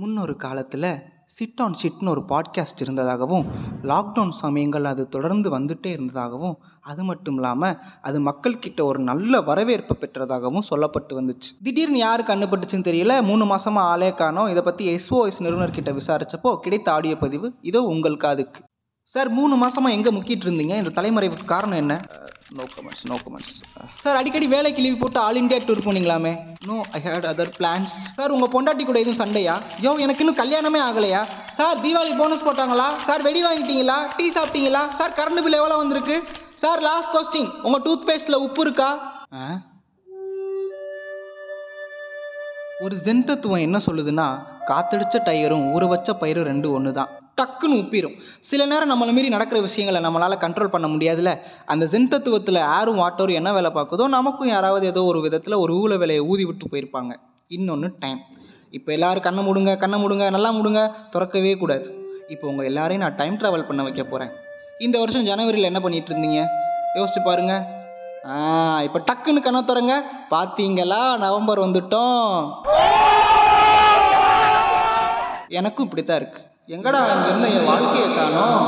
முன்னொரு காலத்தில் sit on ஷிட்னு ஒரு பாட்காஸ்ட் இருந்ததாகவும் லாக்டவுன் சமயங்கள் அது தொடர்ந்து வந்துட்டே இருந்ததாகவும் அது மட்டும் இல்லாமல் அது மக்கள்கிட்ட ஒரு நல்ல வரவேற்பு பெற்றதாகவும் சொல்லப்பட்டு வந்துச்சு. திடீர்னு யார் கண்டுபட்டுச்சுன்னு தெரியல மூணு மாசமாக ஆளே காணோம். இதை பற்றி எஸ்ஓஎஸ் நிறுவனர்கிட்ட விசாரிச்சப்போ கிடைத்த ஆடியோ பதிவு இதோ உங்களுக்கு அதுக்கு சார் மூணு மாசமாக எங்கே முக்கிட்டு இருந்தீங்க? இந்த தலைமறைவுக்கு காரணம் என்ன? No comments no comments sir அடிக்கடி வேலைக்கு லீவ் போட்டு all India tour போனீங்களாமே? No I hate other plans sir உங்கள் பொண்டாட்டி கூட எதுவும் சண்டையா? யோ எனக்கு இன்னும் கல்யாணமே ஆகலையா? சார் தீபாவளி போனஸ் போட்டாங்களா? சார் வெடி வாங்கிட்டீங்களா? டீ சாப்பிட்டீங்களா? சார் கரண்ட் பில் எவ்வளோ வந்திருக்கு? சார் லாஸ்ட் கொஸ்டின் உங்கள் டூத் பேஸ்ட்டில் உப்பு இருக்கா? ஆ? ஒரு ஜென் தத்துவம் என்ன சொல்லுதுன்னா காத்தடிச்ச டயரும் ஊற வச்ச பயிரும் ரெண்டு ஒன்று தான் டக்குன்னு உப்பிடும் சில நேரம் நம்மளை மீறி நடக்கிற விஷயங்களை நம்மளால் கண்ட்ரோல் பண்ண முடியாதுல்ல? அந்த ஜென் தத்துவத்தில் யாரும் வாட்டோரும் என்ன வேலை பார்க்குதோ நமக்கும் யாராவது ஏதோ ஒரு விதத்தில் ஒரு ஊழ வேலையை ஊதி விட்டு போயிருப்பாங்க. இன்னொன்று டைம் இப்போ எல்லாரும் கண்ணை முடுங்க கண்ணை முடுங்க நல்லா முடுங்க திறக்கவே கூடாது. இப்போ உங்கள் எல்லாரையும் நான் டைம் ட்ராவல் பண்ண வைக்க போகிறேன் இந்த வருஷம் ஜனவரியில் என்ன பண்ணிகிட்டு இருந்தீங்க? யோசிச்சு பாருங்க. ஆ இப்போ டக்குன்னு கண்ணை திறங்க. பார்த்தீங்களா நவம்பர் வந்துட்டோம். எனக்கும் இப்படி தான் இருக்குது எங்கடா அங்கே என் வாழ்க்கையை காணோம்?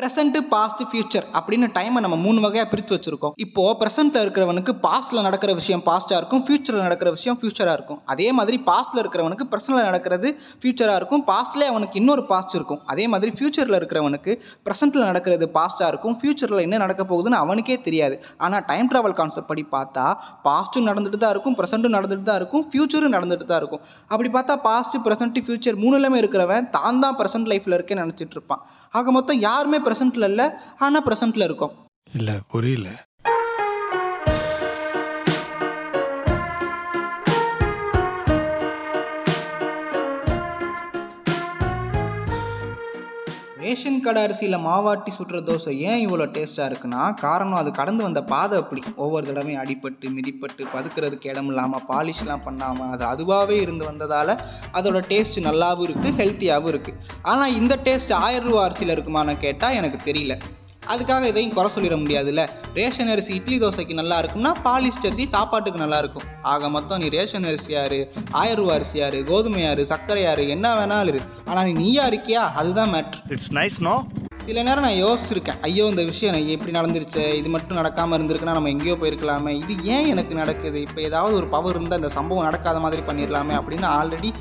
ப்ரெசென்ட்டு பாஸ்ட் ஃபியூச்சர் அப்படின்னு டைமை நம்ம மூணு வகையாக பிரித்து வச்சுருக்கோம். இப்போது ப்ரெசென்ட்டில் இருக்கிறவனுக்கு பாஸ்ட்டில் நடக்கிற விஷயம் பாஸ்ட்டாக இருக்கும் ஃபியூச்சரில் நடக்கிற விஷயம் ஃபியூச்சராக இருக்கும். அதே மாதிரி பாஸ்ட்டில் இருக்கிறவனுக்கு ப்ரெசென்ட்டில் நடக்கிறது ஃபியூச்சராக இருக்கும். பாஸ்ட்லேயே அவனுக்கு இன்னொரு பாஸ்ட் இருக்கும். அதே மாதிரி ஃபியூச்சரில் இருக்கிறவனுக்கு ப்ரெசென்ட்டில் நடக்கிறது பாஸ்ட்டாக இருக்கும். ஃபியூச்சரில் என்ன நடக்க போகுதுன்னு அவனுக்கே தெரியாது. ஆனால் டைம் ட்ராவல் கான்செப்ட் படி பார்த்தா பாஸ்ட்டும் நடந்துட்டு தான் இருக்கும் ப்ரெசென்ட்டும் நடந்துட்டு தான் இருக்கும் ஃபியூச்சரும் நடந்துட்டு தான் இருக்கும். அப்படி பார்த்தா பாஸ்ட் ப்ரெசென்ட் ஃபியூச்சர் மூணுலமே இருக்கிறவன் தான் தான் ப்ரெசென்ட் லைஃப்பில் இருக்கேன்னு நினச்சிட்டு இருப்பான். ஆக மொத்தம் யாருமே ப்ரெசென்ட்டில் இல்லை ஆனால் ப்ரெசென்ட்டில் இருக்கும். இல்ல புரியல. ரேஷன் கடை அரிசியில் மாவாட்டி சுடுற தோசை ஏன் இவ்வளோ டேஸ்ட்டாக இருக்குன்னா காரணம் அது கடந்து வந்த பாதை அப்படி. ஒவ்வொரு தடவையும் அடிபட்டு மிதிப்பட்டு பதுக்கிறதுக்கு இடம் இல்லாமல் பாலிஷ்லாம் பண்ணாமல் அது அதுவாகவே இருந்து வந்ததால் அதோட டேஸ்ட் நல்லாவும் இருக்குது ஹெல்த்தியாகவும் இருக்குது ஆனால் இந்த டேஸ்ட் ஆயிரம் ரூபா அரிசியில் இருக்குமான்னு கேட்டால் எனக்கு தெரியல. அதுக்காக இதையும் குறை சொல்லிட முடியாதுல்ல. ரேஷன் அரிசி இட்லி தோசைக்கு நல்லா இருக்கும்னா பாலிஸ்ட் அரிசி சாப்பாட்டுக்கு நல்லா இருக்கும். ஆக மொத்தம் நீ ரேஷன் அரிசி யாரு ஆயிரம் ரூபா அரிசி யாரு கோதுமை யாரு சர்க்கரை யாரு என்ன வேணாலும் இரு. ஆனால் நீ நீயா இருக்கியா? அதுதான் மேட்ரு இட்ஸ் நைஸ் நோ சில நேரம் நான் யோசிச்சிருக்கேன். ஐயோ இந்த விஷயம் எனக்கு எப்படி நடந்துருச்சு? இது மட்டும் நடக்காமல் இருந்திருக்குன்னா நம்ம எங்கேயோ போயிருக்கலாமே. இது ஏன் எனக்கு நடக்குது? இப்போ ஏதாவது ஒரு பவர் இருந்தால் இந்த சம்பவம் நடக்காத மாதிரி பண்ணிடலாமே அப்படின்னு ஆல்ரெடி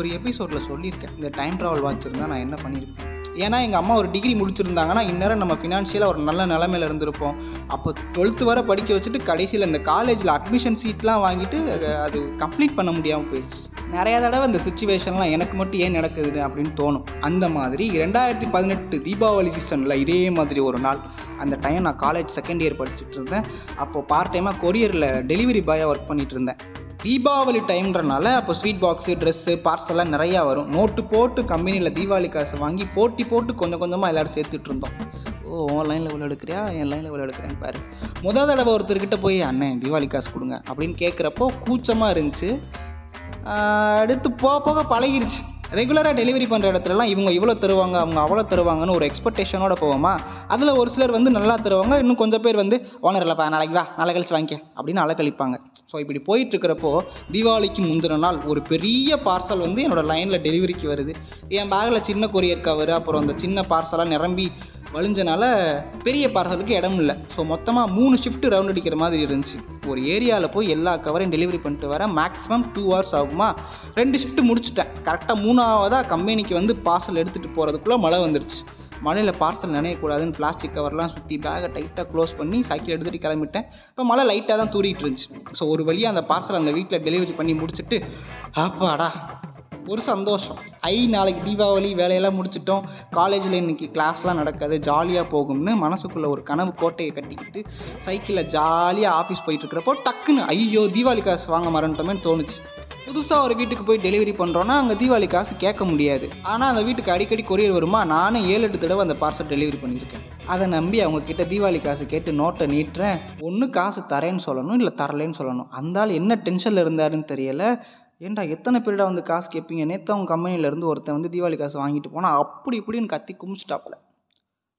ஒரு எபிசோடில் சொல்லியிருக்கேன். இந்த டைம் ட்ராவல் வாட்ச் இருந்தால் நான் என்ன பண்ணியிருப்பேன்? ஏன்னா எங்கள் அம்மா ஒரு டிகிரி முடிச்சிருந்தாங்கன்னா இந்நேரம் நம்ம ஃபினான்ஷியலாக ஒரு நல்ல நிலமையில இருந்திருப்போம். அப்போ டுவெல்த்து வரை படிக்க வச்சுட்டு கடைசியில் இந்த காலேஜில் அட்மிஷன் சீட்லாம் வாங்கிட்டு அது கம்ப்ளீட் பண்ண முடியாமல் போயிடுச்சு. நிறையா தடவை இந்த சுச்சுவேஷன்லாம் எனக்கு மட்டும் ஏன் நடக்குது அப்படின்னு தோணும். அந்த மாதிரி ரெண்டாயிரத்தி பதினெட்டு தீபாவளி சீசனில் இதே மாதிரி ஒரு நாள் அந்த டைம் நான் காலேஜ் செகண்ட் இயர் படிச்சுட்டு இருந்தேன். அப்போது பார்ட் டைமாக கொரியரில் டெலிவரி பாயாக ஒர்க் பண்ணிகிட்டு இருந்தேன். தீபாவளி டைம்ன்றனால அப்போ ஸ்வீட் பாக்ஸு ட்ரெஸ்ஸு பார்சல்லாம் நிறையா வரும். நோட்டு போட்டு கம்பெனியில் தீபாவளி காசு வாங்கி போட்டி போட்டு கொஞ்சம் கொஞ்சமாக எல்லோரும் சேர்த்துட்டு இருந்தோம். ஓ உன் லைனில் இவ்வளோ எடுக்கிறியா? என் லைனில் இவ்வளோ எடுக்கிறேன் பாரு. முத தடவை ஒருத்தர்கிட்ட போய் அண்ணன் தீபாவளி காசு கொடுங்க. அப்படின்னு கேட்குறப்போ கூச்சமாக இருந்துச்சு. அடுத்து போக போக பழகிருச்சு. ரெகுலராக டெலிவரி பண்ணுற இடத்துலலாம் இவங்க இவ்வளோ தருவாங்க அவங்க அவ்வளோ தருவாங்கன்னு ஒரு எக்ஸ்பெக்டேஷனோட போவோமா? அதில் ஒரு சிலர் வந்து நல்லா தருவாங்க இன்னும் கொஞ்சம் பேர் வந்து ஓனர் இல்லைப்பா நாளைக்கு வா நாளை கழிச்சு வாங்கிக்க அப்படின்னு அலக்கழிப்பாங்க. ஸோ இப்படி போயிட்டுருக்கிறப்போ தீபாவளிக்கு முந்தின நாள் ஒரு பெரிய பார்சல் வந்து என்னோடய லைனில் டெலிவரிக்கு வருது. என் பேக்கில் சின்ன கொரியர் கவர் அப்புறம் அந்த சின்ன பார்சலாக நிரம்பி வழிஞ்சனால பெரிய பார்சலுக்கு இடம் இல்லை. ஸோ மொத்தமாக மூணு ஷிஃப்ட் ரவுண்ட் அடிக்கிற மாதிரி இருந்துச்சு. ஒரு ஏரியாவில் போய் எல்லா கவரையும் டெலிவரி பண்ணிட்டு வர மேக்ஸிமம் டூ ஹவர்ஸ் ஆகுமா? ரெண்டு ஷிஃப்ட் முடிச்சுட்டேன். கரெக்டாக மூணாவதாக கம்பெனிக்கு வந்து பார்சல் எடுத்துகிட்டு போகிறதுக்குள்ளே மழை வந்துருச்சு. மழையில் பார்சல் நினையக்கூடாதுன்னு பிளாஸ்டிக் கவர்லாம் சுற்றி பேக்கை டைட்டாக க்ளோஸ் பண்ணி சைக்கிள் எடுத்துகிட்டு கிளம்பிட்டேன். இப்போ மழை லைட்டாக தான் தூரிகிட்டு இருந்துச்சு. ஸோ ஒரு வழியாக அந்த பார்சல் அந்த வீட்டில் டெலிவரி பண்ணி முடிச்சுட்டு அப்பாடா ஒரு சந்தோஷம். ஐ நாளைக்கு தீபாவளி வேலையெல்லாம் முடிச்சிட்டோம். காலேஜில் இன்றைக்கி கிளாஸ்லாம் நடக்காது. ஜாலியாக போகும்னு மனசுக்குள்ளே ஒரு கனவு கோட்டையை கட்டிக்கிட்டு சைக்கிளில் ஜாலியாக ஆஃபீஸ் போயிட்டுருக்கிறப்போ டக்குன்னு ஐயோ தீபாவளி காசு வாங்க மறந்துட்டோமேன்னு தோணுச்சு. புதுசாக ஒரு வீட்டுக்கு போய் டெலிவரி பண்ணுறோன்னா அங்கே தீபாவளி காசு கேட்க முடியாது. ஆனால் அந்த வீட்டுக்கு அடிக்கடி கொரியர் வருமா? நானும் ஏழு எட்டு தடவை அந்த பார்சல் டெலிவரி பண்ணியிருக்கேன். அதை நம்பி அவங்கக்கிட்ட தீபாவளி காசு கேட்டு நோட்டை நீட்டுறேன். ஒன்று காசு தரேன்னு சொல்லணும் இல்லை தரலேன்னு சொல்லணும். அந்த ஆள் என்ன டென்ஷனில் இருந்தாருன்னு தெரியலை. ஏன்டா எத்தனை பேரிடா வந்து காசு கேட்பீங்க? நேற்று அவங்க கம்பெனிலேருந்து ஒருத்தன் வந்து தீபாவளி காசு வாங்கிட்டு போனால் அப்படி இப்படின்னு கத்தி குமிச்சிட்டாப்புல.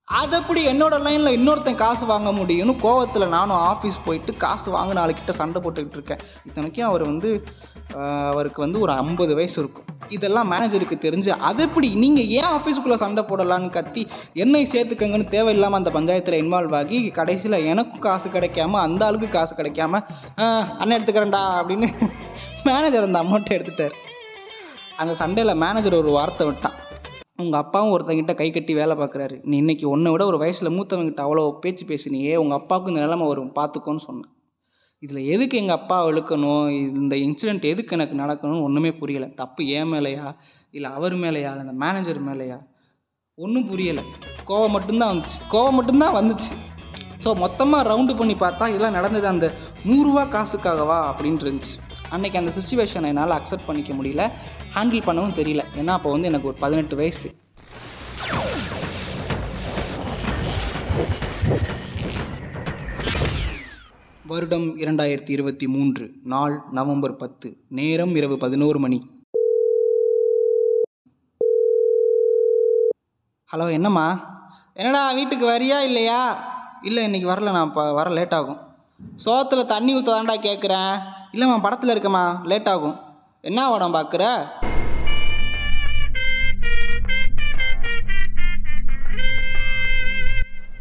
அது அப்படி என்னோட லைனில் இன்னொருத்தன் காசு வாங்க முடியும்னு கோவத்தில் நானும் ஆஃபீஸ் போயிட்டு காசு வாங்கின ஆளுக்கிட்ட சண்டை போட்டுக்கிட்டு இருக்கேன். இத்தனைக்கும் அவர் வந்து அவருக்கு வந்து ஒரு ஐம்பது வயசு இருக்கும். இதெல்லாம் மேனேஜருக்கு தெரிஞ்சு அது எப்படி நீங்கள் ஏன் ஆஃபீஸுக்குள்ளே சண்டை போடலான்னு கத்தி என்னை சேர்த்துக்கங்கன்னு தேவையில்லாமல் அந்த பஞ்சாயத்தில் இன்வால்வ் ஆகி கடைசியில் எனக்கும் காசு கிடைக்காம அந்த ஆளுக்கு காசு கிடைக்காம அண்ணன் எடுத்துக்கிறேன்டா அப்படின்னு மேனேஜர் அந்த அமௌண்ட்டை எடுத்துட்டார். அந்த சண்டையில் மேனேஜர் ஒரு வார்த்தை விட்டான். உங்கள் அப்பாவும் ஒருத்தங்கிட்ட கை கட்டி வேலை பார்க்குறாரு. நீ இன்னைக்கு ஒன்றை விட ஒரு வயசில் மூத்தவங்கிட்ட அவ்வளோ பேச்சு பேசினியே உங்கள் அப்பாவுக்கும் இந்த நிலைமை வரும் பார்த்துக்கோன்னு சொன்னேன். இதில் எதுக்கு எங்கள் அப்பா இழுக்கணும்? இந்த இன்சிடெண்ட் எதுக்கு எனக்கு நடக்கணும்னு ஒன்றுமே புரியலை. தப்பு ஏன் மேலேயா? இல்லை அவர் மேலேயா? இல்லை அந்த மேனேஜர் மேலேயா? ஒன்றும் புரியலை. கோவம் மட்டும்தான் வந்துச்சு. கோவம் மட்டும்தான் வந்துச்சு. ஸோ மொத்தமாக ரவுண்டு பண்ணி பார்த்தா இதெல்லாம் நடந்தது அந்த நூறுரூவா காசுக்காகவா? அப்படின்ட்டு இருந்துச்சு. அன்றைக்கி அந்த சுச்சுவேஷனை என்னால் அக்செப்ட் பண்ணிக்க முடியல. ஹேண்டில் பண்ணவும் தெரியல. ஏன்னா அப்போ வந்து எனக்கு ஒரு பதினெட்டு வயசு. வருடம் இரண்டாயிரத்தி இருபத்தி மூன்று நாள் நவம்பர் பத்து நேரம் இரவு பதினோரு மணி. ஹலோ என்னம்மா? என்னடா வீட்டுக்கு வரியா இல்லையா? இல்லை இன்னைக்கு வரல நான் இப்போ வர லேட் ஆகும். சோத்தில் தண்ணி ஊற்ற தாண்டா கேட்குறேன் இல்லைம்மா படத்தில் இருக்கம்மா. லேட் ஆகும். என்ன படம் பார்க்குற?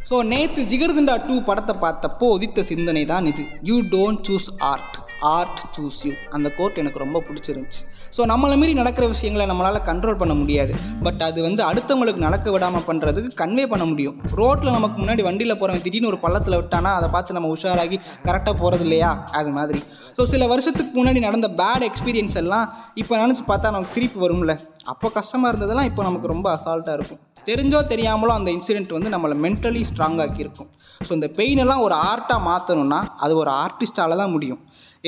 ஸோ நேற்று ஜிகர்தண்டா டூ படத்தை பார்த்தப்போ உதித்த சிந்தனை தான் இது. You don't choose art art choose you அந்த கோட் எனக்கு ரொம்ப பிடிச்சிருந்துச்சு. ஸோ நம்மளை மீறி நடக்கிற விஷயங்களை நம்மளால் கண்ட்ரோல் பண்ண முடியாது. பட் அது வந்து அடுத்தவங்களுக்கு நடக்க விடாமல் பண்ணுறதுக்கு கன்வே பண்ண முடியும். ரோட்டில் நமக்கு முன்னாடி வண்டியில் போகிறவன் திடீர்னு ஒரு பள்ளத்தில் விட்டானா அதை பார்த்து நம்ம உஷாராகி கரெக்டாக போகிறது இல்லையா? அது மாதிரி. ஸோ சில வருஷத்துக்கு முன்னாடி நடந்த பேட் எக்ஸ்பீரியன்ஸ் எல்லாம் இப்போ நினச்சி பார்த்தா நமக்கு சிரிப்பு வரும்ல? அப்போ கஷ்டமாக இருந்ததெல்லாம் இப்போ நமக்கு ரொம்ப அசால்ட்டாக இருக்கும். தெரிஞ்சோ தெரியாமலோ அந்த இன்சிடெண்ட் வந்து நம்மளை மென்டலி ஸ்ட்ராங் ஆக்கியிருக்கும். ஸோ இந்த பெயினெல்லாம் ஒரு ஆர்ட்டாக மாற்றணும்னா அது ஒரு ஆர்டிஸ்டால தான் முடியும்.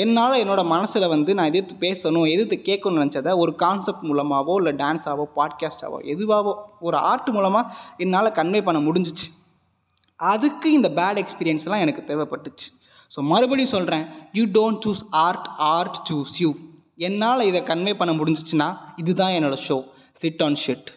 என்னால் என்னோடய மனசில் வந்து நான் எதிர்த்து பேசணும் எதிர்த்து கேட்கணும்னு நினச்சதை ஒரு கான்செப்ட் மூலமாகவோ இல்லை டான்ஸாவோ பாட்காஸ்டாவோ எதுவாகவோ ஒரு ஆர்ட் மூலமாக என்னால் கன்வே பண்ண முடிஞ்சிச்சு. அதுக்கு இந்த பேட் எக்ஸ்பீரியன்ஸ்லாம் எனக்கு தேவைப்பட்டுச்சு. ஸோ மறுபடியும் சொல்கிறேன் you don't choose art art choose you என்னால் இதை கன்வே பண்ண முடிஞ்சிச்சுன்னா இதுதான் என்னோடய ஷோ சிட் ஆன் ஷிட்